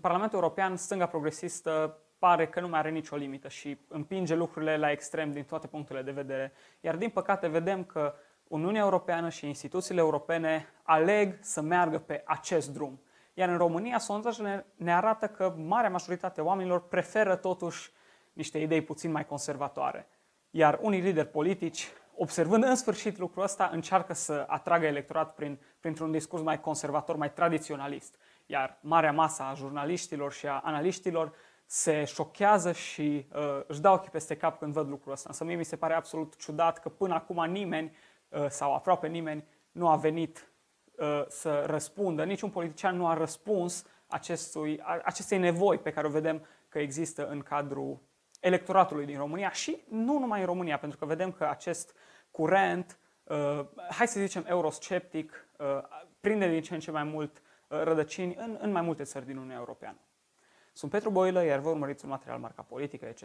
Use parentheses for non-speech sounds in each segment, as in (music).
Parlamentul European, stânga progresistă pare că nu mai are nicio limită și împinge lucrurile la extrem din toate punctele de vedere. Iar din păcate vedem că Uniunea Europeană și instituțiile europene aleg să meargă pe acest drum. Iar în România, sondajele ne arată că marea majoritate a oamenilor preferă totuși niște idei puțin mai conservatoare. Iar unii lideri politici, observând în sfârșit lucrul ăsta, încearcă să atragă electorat prin, printr-un discurs mai conservator, mai tradiționalist. Iar marea masă a jurnaliștilor și a analiștilor se șochează și uh, își dau ochii peste cap când văd lucrul ăsta. Însă mie mi se pare absolut ciudat că până acum nimeni uh, sau aproape nimeni nu a venit uh, să răspundă, niciun politician nu a răspuns acestui, acestei nevoi pe care o vedem că există în cadrul electoratului din România și nu numai în România, pentru că vedem că acest curent, uh, hai să zicem eurosceptic, uh, prinde din ce în ce mai mult uh, rădăcini în, în mai multe țări din Uniunea Europeană. Sunt Petru Boilă, iar vă urmăriți un material marca politică, etc.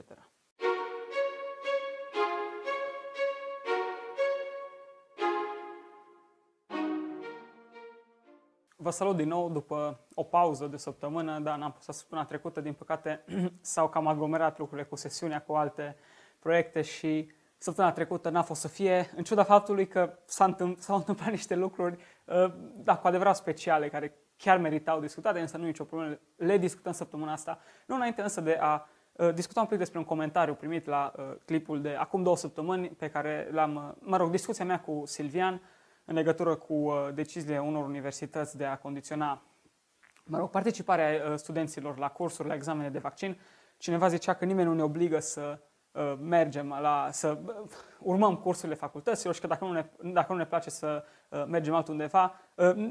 Vă salut din nou după o pauză de săptămână, dar n-am pus săptămâna trecută, din păcate (clears throat) s-au cam aglomerat lucrurile cu sesiunea, cu alte proiecte și săptămâna trecută n-a fost să fie, în ciuda faptului că s-au întâmplat, s-au întâmplat niște lucruri, uh, da, cu adevărat speciale, care chiar meritau discutate, însă nu e nicio problemă, le discutăm săptămâna asta. Nu înainte însă de a uh, discuta un pic despre un comentariu primit la uh, clipul de acum două săptămâni pe care l-am, uh, mă rog, discuția mea cu Silvian în legătură cu uh, deciziile unor universități de a condiționa, mă rog, participarea uh, studenților la cursuri, la examene de vaccin. Cineva zicea că nimeni nu ne obligă să Uh, mergem la, să uh, urmăm cursurile facultăților și că dacă nu ne, dacă nu ne place să uh, mergem altundeva,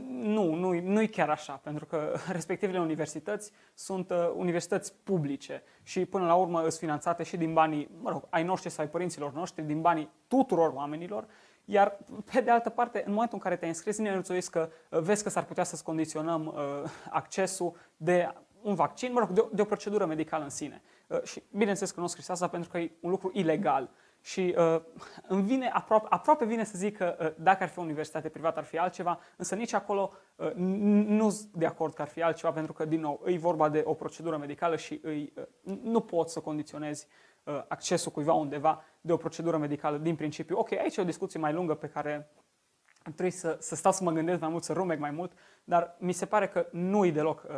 nu, nu, nu e chiar așa, pentru că (laughs) respectivele universități sunt universități publice și până la urmă sunt finanțate și din banii, mă rog, ai noștri sau ai părinților noștri, din banii tuturor oamenilor, iar pe de altă parte, în momentul în care te-ai înscris, nimeni nu că vezi că s-ar putea să-ți condiționăm accesul de un vaccin, mă rog, de o, de o procedură medicală în sine. Uh, și bineînțeles că nu scris asta pentru că e un lucru ilegal. Și uh, îmi vine aproape, aproape vine să zic că uh, dacă ar fi o universitate privată ar fi altceva, însă nici acolo uh, nu sunt de acord că ar fi altceva pentru că, din nou, e vorba de o procedură medicală și îi, uh, nu poți să condiționezi uh, accesul cuiva undeva de o procedură medicală din principiu. Ok, aici e o discuție mai lungă pe care trebuie să, să stau să mă gândesc mai mult, să rumeg mai mult, dar mi se pare că nu e deloc uh,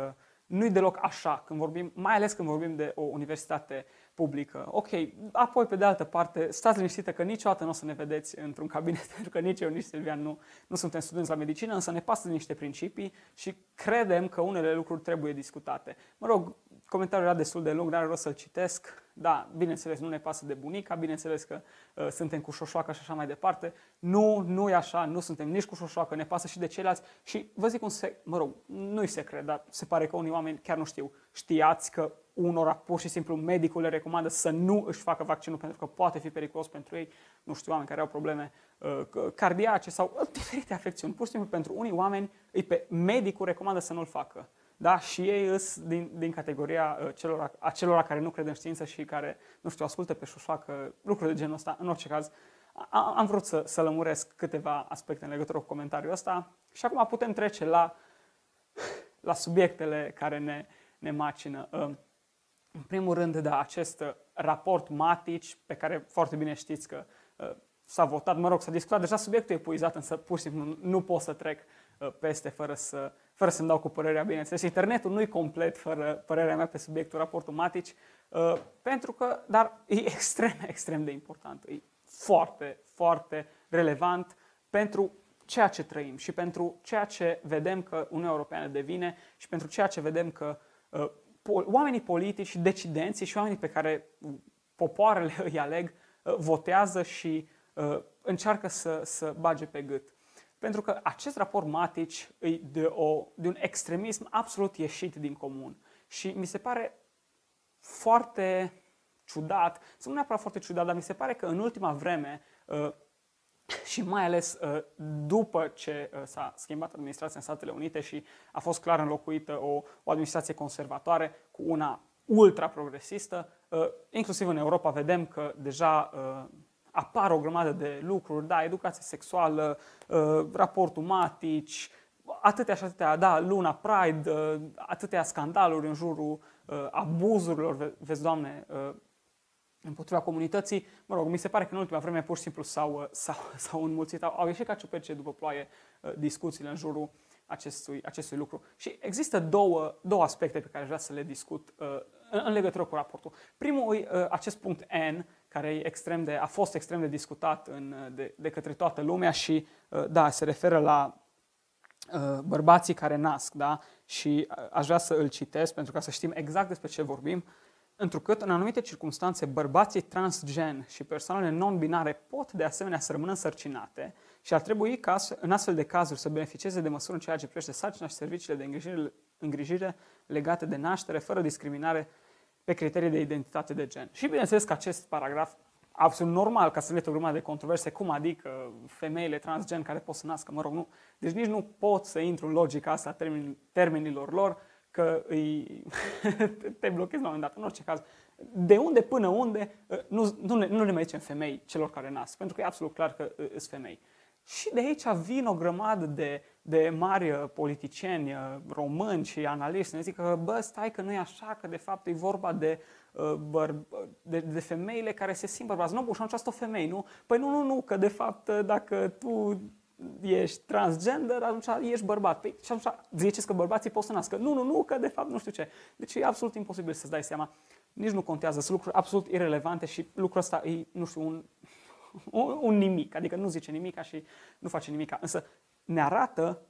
nu-i deloc așa când vorbim, mai ales când vorbim de o universitate publică. Ok, apoi pe de altă parte, stați liniștită că niciodată nu o să ne vedeți într-un cabinet, (laughs) pentru că nici eu, nici Silvian nu, nu suntem studenți la medicină, însă ne pasă de niște principii și credem că unele lucruri trebuie discutate. Mă rog, comentariul era destul de lung, dar are rost să-l citesc. Da, bineînțeles, nu ne pasă de bunica, bineînțeles că uh, suntem cu șoșoacă și așa mai departe. Nu, nu e așa, nu suntem nici cu șoșoacă, ne pasă și de ceilalți. Și vă zic un sec, mă rog, nu-i secret, dar se pare că unii oameni chiar nu știu. Știați că unora pur și simplu medicul le recomandă să nu își facă vaccinul pentru că poate fi periculos pentru ei. Nu știu, oameni care au probleme uh, cardiace sau uh, diferite afecțiuni. Pur și simplu pentru unii oameni îi pe medicul recomandă să nu-l facă. Da? Și ei sunt din, din categoria uh, celor, a celor care nu cred în știință și care, nu știu, ascultă pe șoșoacă, lucruri de genul ăsta. În orice caz, a, am vrut să, să lămuresc câteva aspecte în legătură cu comentariul ăsta și acum putem trece la, la subiectele care ne, ne macină. Uh, în primul rând, da, acest uh, raport Matici, pe care foarte bine știți că s-a votat, mă rog, s-a discutat, deja subiectul e epuizat, însă pur și simplu nu, nu pot să trec peste fără să fără să-mi dau cu părerea, bineînțeles. Internetul nu e complet fără părerea mea pe subiectul raportomatici, uh, pentru că, dar e (laughs) extrem, extrem de important. E foarte, foarte relevant pentru ceea ce trăim și pentru ceea ce vedem că Uniunea Europeană devine și pentru ceea ce vedem că uh, oamenii politici, decidenții și oamenii pe care popoarele (laughs) îi aleg uh, votează și încearcă să, să bage pe gât. Pentru că acest raport Matici e de, o, de un extremism absolut ieșit din comun. Și mi se pare foarte ciudat, să nu neapărat foarte ciudat, dar mi se pare că în ultima vreme uh, și mai ales uh, după ce uh, s-a schimbat administrația în Statele Unite și a fost clar înlocuită o, o administrație conservatoare cu una ultra-progresistă, inclusiv în Europa vedem că deja apar o grămadă de lucruri, da, educație sexuală, uh, raportul matici, atâtea și atâtea, da, Luna Pride, uh, atâtea scandaluri în jurul uh, abuzurilor, vezi, Doamne, uh, împotriva comunității. Mă rog, mi se pare că în ultima vreme pur și simplu s-au, s-au, (laughs) s-au înmulțit, au, au ieșit ca ciuperce după ploaie discuțiile în jurul acestui, acestui lucru. Și există două, două aspecte pe care aș vrea să le discut uh, în, în legătură cu raportul. Primul e uh, acest punct N, care e extrem de, a fost extrem de discutat în, de, de către toată lumea și, uh, da, se referă la uh, bărbații care nasc, da? Și uh, aș vrea să îl citesc pentru ca să știm exact despre ce vorbim. Întrucât, în anumite circunstanțe, bărbații transgen și persoanele non-binare pot de asemenea să rămână însărcinate și ar trebui ca în astfel de cazuri să beneficieze de măsuri în ceea ce privește sarcina și serviciile de îngrijire, îngrijire legate de naștere, fără discriminare pe criterii de identitate de gen. Și bineînțeles că acest paragraf absolut normal ca să fie o grămadă de controverse, cum adică femeile transgen care pot să nască, mă rog, nu. Deci nici nu pot să intru în logica asta a termenilor lor, că îi (laughs) te blochezi la un moment dat. În orice caz, de unde până unde nu, nu, ne, nu ne mai zicem femei celor care nasc, pentru că e absolut clar că sunt femei. Și de aici vin o grămadă de, de mari uh, politicieni uh, români și analiști ne zic că, bă, stai că nu e așa, că de fapt e vorba de, uh, băr, de, de femeile care se simt bărbați. Nu, și atunci o femei, nu? Păi nu, nu, nu, că de fapt dacă tu ești transgender, atunci ești bărbat. Păi, și atunci ziceți că bărbații pot să nască. Nu, nu, nu, că de fapt nu știu ce. Deci e absolut imposibil să-ți dai seama. Nici nu contează. Sunt lucruri absolut irelevante și lucrul ăsta e, nu știu, un, un, un nimic, adică nu zice nimic și nu face nimic. Însă ne arată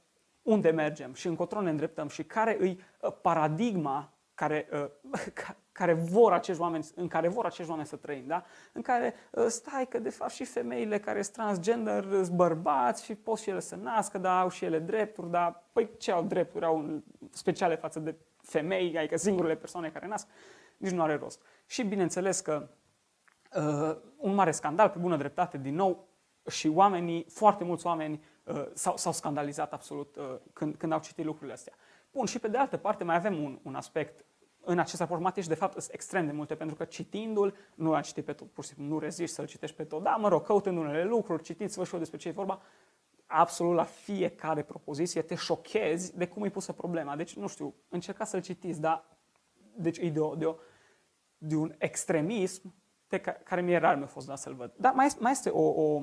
unde mergem și încotro ne îndreptăm și care îi uh, paradigma care, uh, (laughs) care vor acești oameni, în care vor acești oameni să trăim, da? În care uh, stai că de fapt și femeile care sunt transgender sunt bărbați și pot și ele să nască, dar au și ele drepturi, dar păi ce au drepturi? Au speciale față de femei, adică singurele persoane care nasc, nici nu are rost. Și bineînțeles că uh, un mare scandal, pe bună dreptate, din nou, și oamenii, foarte mulți oameni uh, s-au, s-au scandalizat absolut uh, când, când au citit lucrurile astea. Bun, și pe de altă parte mai avem un, un aspect în acest raport Matiș, de fapt, sunt extrem de multe, pentru că citindu-l, nu l-am citit pe tot, pur și simplu nu reziști să-l citești pe tot, da, mă rog, căutând unele lucruri, citiți-vă și eu despre ce e vorba, absolut la fiecare propoziție te șochezi de cum e pusă problema. Deci, nu știu, încercați să-l citiți, dar deci e de, o, de, o, de un extremism pe care, care mie rar mi-a fost dat să-l văd. Dar mai, mai este o, o,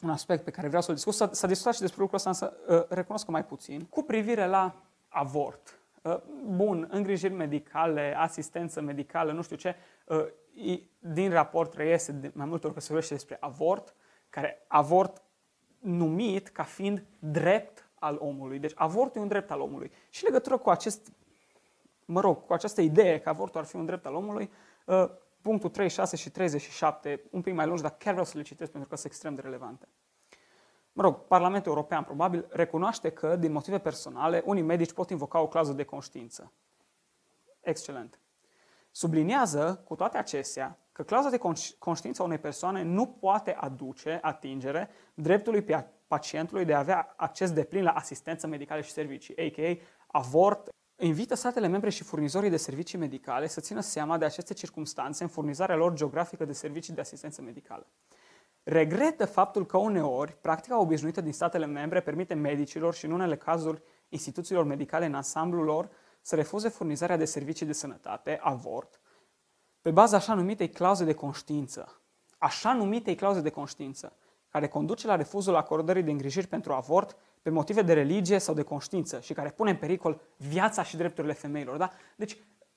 un aspect pe care vreau să-l discut. S-a, s-a discutat și despre lucrul ăsta, însă uh, recunosc că mai puțin. Cu privire la avort. Uh, bun, îngrijiri medicale, asistență medicală, nu știu ce. Uh, din raport reiese de mai multe ori că se vorbește despre avort, care avort numit ca fiind drept al omului. Deci avortul e un drept al omului. Și legătură cu acest, mă rog, cu această idee că avortul ar fi un drept al omului, punctul 36 și 37, un pic mai lungi, dar chiar vreau să le citesc pentru că sunt extrem de relevante. Mă rog, Parlamentul European probabil recunoaște că, din motive personale, unii medici pot invoca o clauză de conștiință. Excelent. Subliniază, cu toate acestea, că clauza de conștiință a unei persoane nu poate aduce atingere dreptului pacientului de a avea acces de plin la asistență medicală și servicii, a.k.a. avort, invită statele membre și furnizorii de servicii medicale să țină seama de aceste circunstanțe în furnizarea lor geografică de servicii de asistență medicală. Regretă faptul că uneori practica obișnuită din statele membre permite medicilor și în unele cazuri instituțiilor medicale în ansamblul lor să refuze furnizarea de servicii de sănătate, avort, pe baza așa numitei clauze de conștiință. Așa numitei clauze de conștiință, care conduce la refuzul acordării de îngrijiri pentru avort pe motive de religie sau de conștiință și care pune în pericol viața și drepturile femeilor. Da? Deci,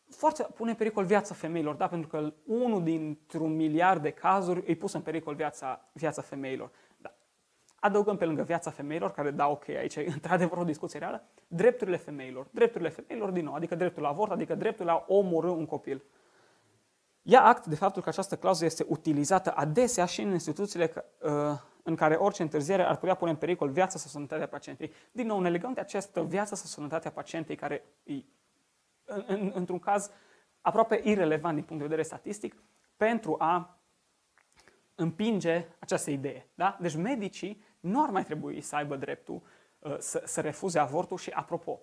foarte pune în pericol viața femeilor, da? pentru că unul dintr-un miliard de cazuri îi pus în pericol viața, viața femeilor. Da. Adăugăm pe lângă viața femeilor, care da, ok, aici e într-adevăr o discuție reală, drepturile femeilor. Drepturile femeilor, din nou, adică dreptul la avort, adică dreptul la omorâ un copil. Ia act de faptul că această clauză este utilizată adesea și în instituțiile uh, în care orice întârziere ar putea pune în pericol viața sau sănătatea pacientei. Din nou, ne legăm de această viață sau sănătatea pacientei care e, în, în, într-un caz, aproape irelevant din punct de vedere statistic, pentru a împinge această idee. Da? Deci medicii nu ar mai trebui să aibă dreptul uh, să, să refuze avortul și, apropo,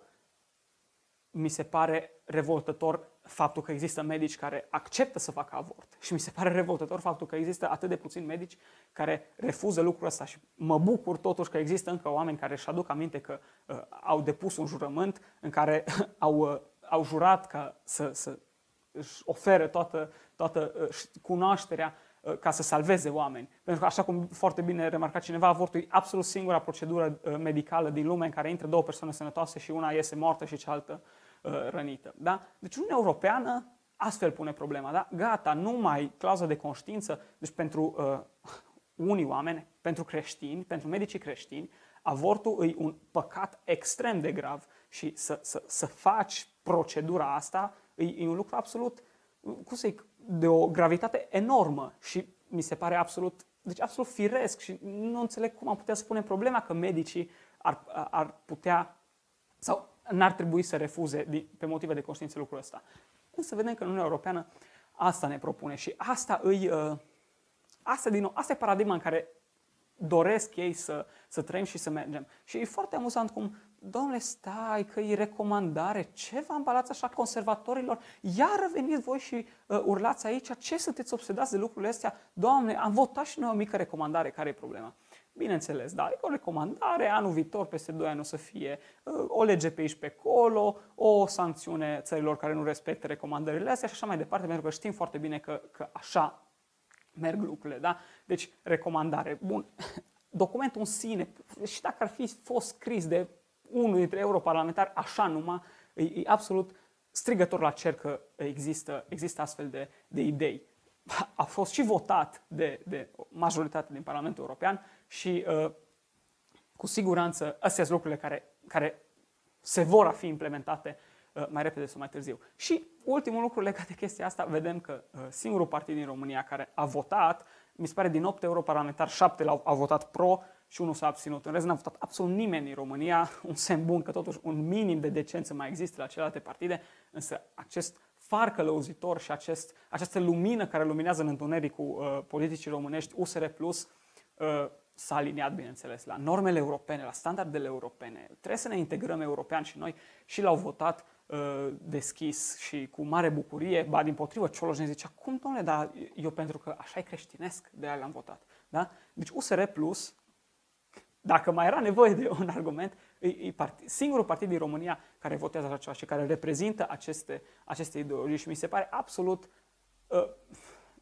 mi se pare revoltător faptul că există medici care acceptă să facă avort. Și mi se pare revoltător faptul că există atât de puțini medici care refuză lucrul ăsta și mă bucur totuși că există încă oameni care își aduc aminte că uh, au depus un jurământ în care (laughs) au, uh, au jurat ca să, să își ofere toată, toată uh, cunoașterea uh, ca să salveze oameni. Pentru că, așa cum foarte bine remarcat cineva, avortul e absolut singura procedură uh, medicală din lume în care intră două persoane sănătoase și una iese moartă și cealaltă Uh, rănită. Da? Deci Uniunea Europeană astfel pune problema. Da? Gata, nu mai clauză de conștiință. Deci pentru uh, unii oameni, pentru creștini, pentru medicii creștini, avortul e un păcat extrem de grav și să, să, să faci procedura asta e, e un lucru absolut, cum să zic, de o gravitate enormă și mi se pare absolut, deci absolut firesc și nu înțeleg cum am putea spune problema că medicii ar, ar putea sau n-ar trebui să refuze pe motive de conștiință lucrul ăsta. Însă vedem că în Uniunea Europeană asta ne propune și asta îi... Uh, asta, din nou, asta e paradigma în care doresc ei să, să trăim și să mergem. Și e foarte amuzant cum, domnule, stai că e recomandare, ce vă ambalați așa conservatorilor? Iar veniți voi și uh, urlați aici, ce sunteți obsedați de lucrurile astea? Doamne, am votat și noi o mică recomandare, care e problema? Bineînțeles, da, e o recomandare, anul viitor, peste 2 ani o să fie uh, o lege pe aici pe acolo, o sancțiune țărilor care nu respectă recomandările astea și așa mai departe, pentru că știm foarte bine că, că așa merg lucrurile, da? Deci, recomandare. Bun, (laughs) documentul în sine, și dacă ar fi fost scris de unul dintre europarlamentari, așa numai, e, e absolut strigător la cer că există, există astfel de, de idei. A fost și votat de, de majoritate din Parlamentul European și uh, cu siguranță astea sunt lucrurile care, care se vor a fi implementate uh, mai repede sau mai târziu. Și ultimul lucru legat de chestia asta, vedem că uh, singurul partid din România care a votat, mi se pare din 8 europarlamentari, 7 au, au votat pro și unul s-a abținut. În rest n-a votat absolut nimeni în România, un semn bun că totuși un minim de decență mai există la celelalte partide, însă acest far călăuzitor și acest, această lumină care luminează în întunericul uh, politicii românești, USR+, uh, s-a aliniat, bineînțeles, la normele europene, la standardele europene. Trebuie să ne integrăm european și noi și l-au votat uh, deschis și cu mare bucurie. Ba, din potrivă, Cioloș ne zicea, cum, domnule, dar eu pentru că așa e creștinesc, de aia l-am votat. Da? Deci USR Plus, dacă mai era nevoie de un argument, e, e part- singurul partid din România care votează așa ceva și care reprezintă aceste, aceste ideologii și mi se pare absolut uh,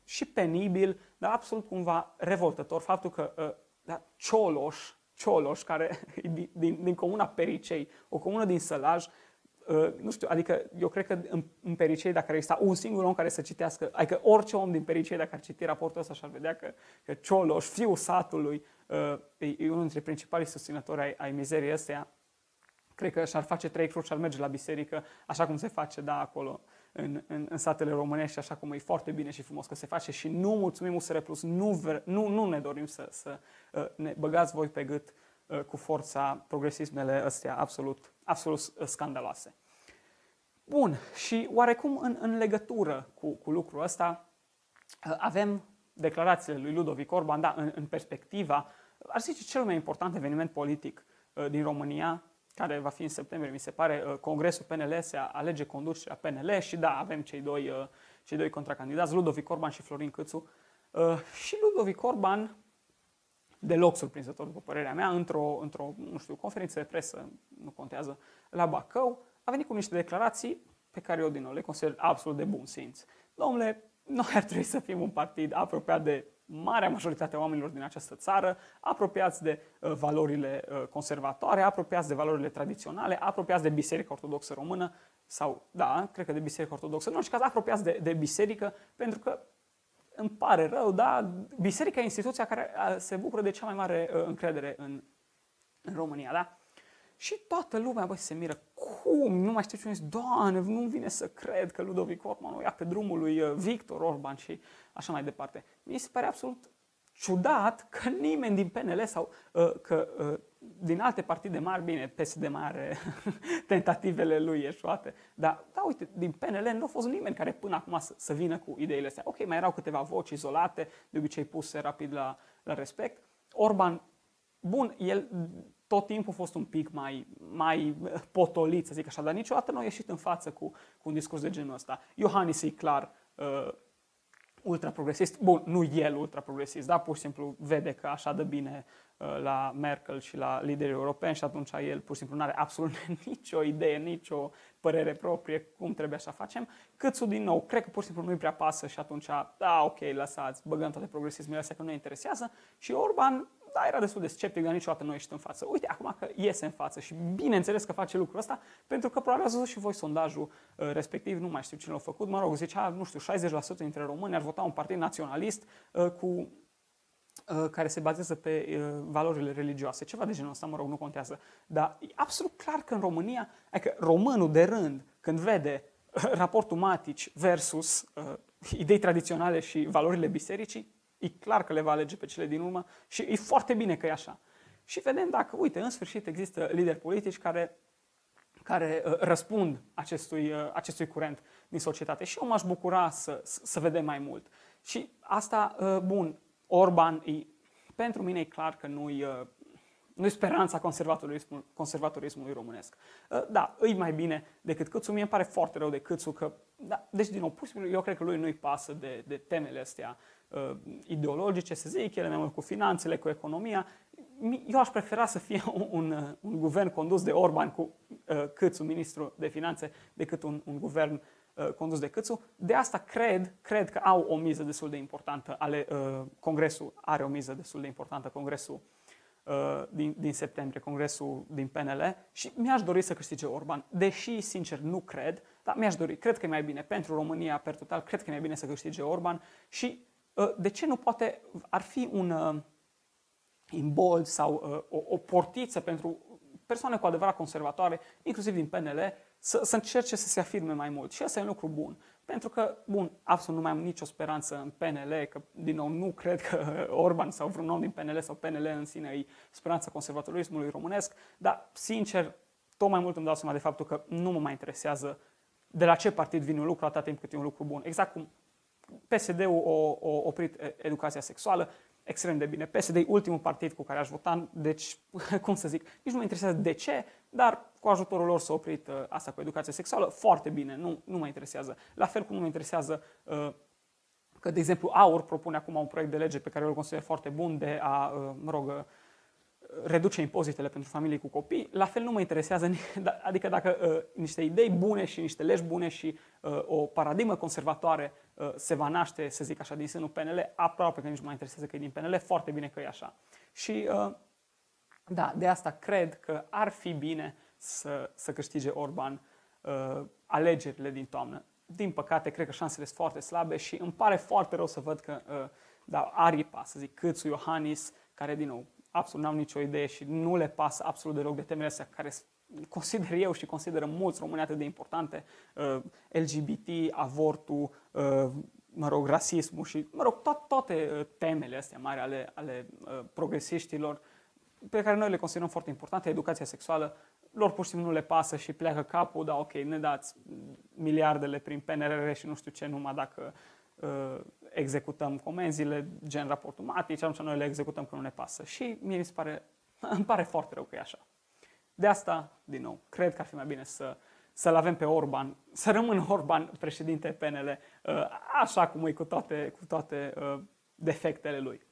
și penibil, dar absolut cumva revoltător faptul că uh, da? Cioloș, Cioloș, care (laughs) e din, din, din comuna Pericei, o comună din Sălaj, Uh, nu știu, adică eu cred că în, în Pericei, dacă ar exista un singur om care să citească, adică orice om din Pericei, dacă ar citi raportul ăsta, și-ar vedea că, că Cioloș, fiul satului, uh, e, e unul dintre principalii susținători ai, ai mizeriei astea, cred că și-ar face trei cruci și ar merge la biserică, așa cum se face, da, acolo în, în, în satele românești, așa cum e foarte bine și frumos că se face și nu mulțumim USR Plus, nu, nu, nu ne dorim să, să uh, ne băgați voi pe gât uh, cu forța progresismele astea absolut, absolut uh, scandaloase. Bun, și oarecum în, în legătură cu, cu lucrul ăsta avem declarațiile lui Ludovic Orban, da, în, în perspectiva, ar zice, cel mai important eveniment politic din România care va fi în septembrie, mi se pare, uh, Congresul PNL se alege conducerea PNL și da, avem cei doi, uh, cei doi contracandidați, Ludovic Orban și Florin Câțu. Uh, și Ludovic Orban, deloc surprinzător, după părerea mea, într-o, într-o nu știu, conferință de presă, nu contează, la Bacău, a venit cu niște declarații pe care eu, din nou, le consider absolut de bun simț. Domnule, noi ar trebui să fim un partid apropiat de marea majoritate a oamenilor din această țară, apropiați de uh, valorile uh, conservatoare, apropiați de valorile tradiționale, apropiați de Biserica Ortodoxă Română sau, da, cred că de Biserica Ortodoxă, în orice caz, apropiați de, de biserică, pentru că îmi pare rău, da, biserica e instituția care uh, se bucură de cea mai mare uh, încredere în, în România, da? Și toată lumea, băi, se miră. Cum? Nu mai știu ce zice. Doamne, nu vine să cred că Ludovic Orban o ia pe drumul lui uh, Victor Orban și așa mai departe. Mi se pare absolut ciudat că nimeni din PNL sau uh, că uh, din alte partide mari, bine, PSD mai are (laughs) tentativele lui eșuate, dar, da, uite, din PNL nu a fost nimeni care până acum să, să vină cu ideile astea. Ok, mai erau câteva voci izolate, de obicei puse rapid la, la respect. Orban, bun, el tot timpul a fost un pic mai, mai potolit, să zic așa, dar niciodată nu a ieșit în față cu, cu un discurs de genul ăsta. Iohannis e clar uh, ultraprogresist, bun, nu el ultraprogresist, dar pur și simplu vede că așa de bine uh, la Merkel și la liderii europeni și atunci el pur și simplu nu are absolut (laughs) nicio idee, nicio părere proprie cum trebuie să facem. Câțu din nou, cred că pur și simplu nu-i prea pasă și atunci, da, ok, lăsați, băgăm toate progresismele astea că nu interesează și Orban da, era destul de sceptic, dar niciodată nu ieșit în față. Uite, acum că iese în față și bineînțeles că face lucrul ăsta, pentru că probabil ați văzut și voi sondajul uh, respectiv, nu mai știu cine l-a făcut, mă rog, zicea, nu știu, 60% dintre români ar vota un partid naționalist uh, cu uh, care se bazează pe valorile religioase. Ceva de genul ăsta, mă rog, nu contează. Dar e absolut clar că în România, adică românul de rând, când vede raportul Matici versus uh, idei tradiționale și valorile bisericii, E clar că le va alege pe cele din urmă și e foarte bine că e așa. Și vedem dacă, uite, în sfârșit există lideri politici care, care uh, răspund acestui, uh, acestui curent din societate. Și eu m-aș bucura să, să vedem mai mult. Și asta, uh, bun, Orban, e, pentru mine e clar că nu-i, uh, nu-i speranța conservatorismul, conservatorismului românesc. Uh, da, îi mai bine decât Câțu. Mie îmi pare foarte rău de Câțu că, da, deci din nou, pur și simplu, eu cred că lui nu-i pasă de, de temele astea uh, ideologice, să zic, ele mai mult cu finanțele, cu economia. Eu aș prefera să fie un, un, un guvern condus de Orban cu uh, Câțu, ministru de finanțe, decât un, un guvern uh, condus de Câțu. De asta cred, cred că au o miză destul de importantă, ale, uh, Congresul are o miză destul de importantă, Congresul uh, din, din septembrie, Congresul din PNL și mi-aș dori să câștige Orban, deși, sincer, nu cred, dar mi-aș dori, cred că e mai bine pentru România, per total, cred că e mai bine să câștige Orban și Ă, de ce nu poate, ar fi un ă, imbold sau ă, o, o portiță pentru persoane cu adevărat conservatoare, inclusiv din PNL, să, să încerce să se afirme mai mult. Și asta e un lucru bun. Pentru că, bun, absolut nu mai am nicio speranță în PNL, că, din nou, nu cred că (laughs) Orban sau vreun om din PNL sau PNL în sine e speranța conservatorismului românesc, dar, sincer, tot mai mult îmi dau seama de faptul că nu mă mai interesează de la ce partid vine un lucru atâta timp cât e un lucru bun. Exact cum PSD-ul a, a oprit educația sexuală extrem de bine. PSD e ultimul partid cu care aș vota, deci, (laughs) cum să zic, nici nu mă interesează de ce, dar cu ajutorul lor s-a oprit uh, asta cu educația sexuală, foarte bine, nu, nu mă interesează. La fel cum nu mă interesează uh, că, de exemplu, AUR propune acum un proiect de lege pe care eu îl consider foarte bun de a, uh, mă rog, reduce impozitele pentru familii cu copii, la fel nu mă interesează, (laughs) da, adică dacă uh, niște idei bune și niște legi bune și uh, o paradigmă conservatoare uh, se va naște, să zic așa, din sânul PNL, aproape că nici nu mă interesează că e din PNL, foarte bine că e așa. Și uh, da, de asta cred că ar fi bine să, să câștige Orban uh, alegerile din toamnă. Din păcate, cred că șansele sunt foarte slabe și îmi pare foarte rău să văd că uh, da, aripa, să zic, Câțu, Iohannis, care, din nou, absolut n-au nicio idee și nu le pasă absolut deloc de temele astea care consider eu și consideră mulți români atât de importante, uh, LGBT, avortul, uh, mă rog, rasismul și, mă rog, to- toate uh, temele astea mari ale, ale uh, progresiștilor pe care noi le considerăm foarte importante, educația sexuală, lor pur și simplu nu le pasă și pleacă capul, da, ok, ne dați miliardele prin PNRR și nu știu ce, numai dacă uh, executăm comenzile, gen raportul Matici, atunci noi le executăm că nu ne pasă. Și mie mi se pare, (laughs) îmi pare foarte rău că e așa. De asta, din nou, cred că ar fi mai bine să, să-l avem pe Orban, să rămână Orban președinte PNL, uh, așa cum e cu toate, cu toate uh, defectele lui.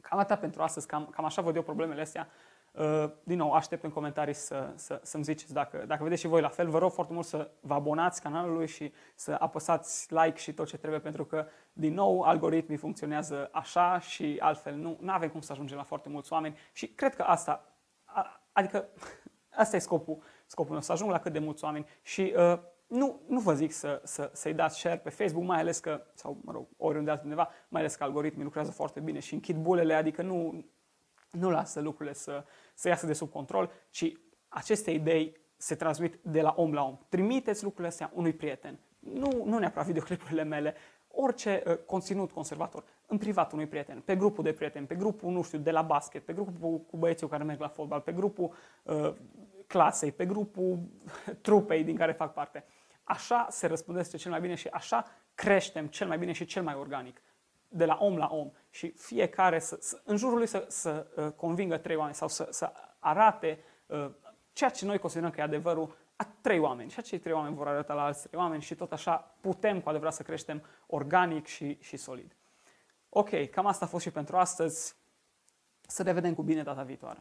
Cam atât pentru astăzi, cam, cam așa văd eu problemele astea. Uh, din nou, aștept în comentarii să, să, să-mi ziceți dacă, dacă vedeți și voi la fel. Vă rog foarte mult să vă abonați canalului și să apăsați like și tot ce trebuie, pentru că, din nou, algoritmii funcționează așa și altfel nu, nu avem cum să ajungem la foarte mulți oameni și cred că asta, adică (laughs) asta e scopul, scopul nostru, să ajung la cât de mulți oameni și uh, nu, nu vă zic să, să, să-i dați share pe Facebook, mai ales că, sau mă rog, oriunde altundeva, mai ales că algoritmii lucrează foarte bine și închid bulele, adică nu, nu lasă lucrurile să, să iasă de sub control, ci aceste idei se transmit de la om la om. Trimiteți lucrurile astea unui prieten. Nu, nu neapărat videoclipurile mele, orice uh, conținut conservator, în privat unui prieten, pe grupul de prieteni, pe grupul, nu știu, de la basket, pe grupul cu băieții care merg la fotbal, pe grupul uh, clasei, pe grupul (laughs) trupei din care fac parte. Așa se răspândește cel mai bine și așa creștem cel mai bine și cel mai organic. De la om la om și fiecare să, să, în jurul lui să, să uh, convingă trei oameni sau să, să arate uh, ceea ce noi considerăm că e adevărul a trei oameni și acei trei oameni vor arăta la alți trei oameni și tot așa putem cu adevărat să creștem organic și, și solid. Ok, cam asta a fost și pentru astăzi. Să ne vedem cu bine data viitoare.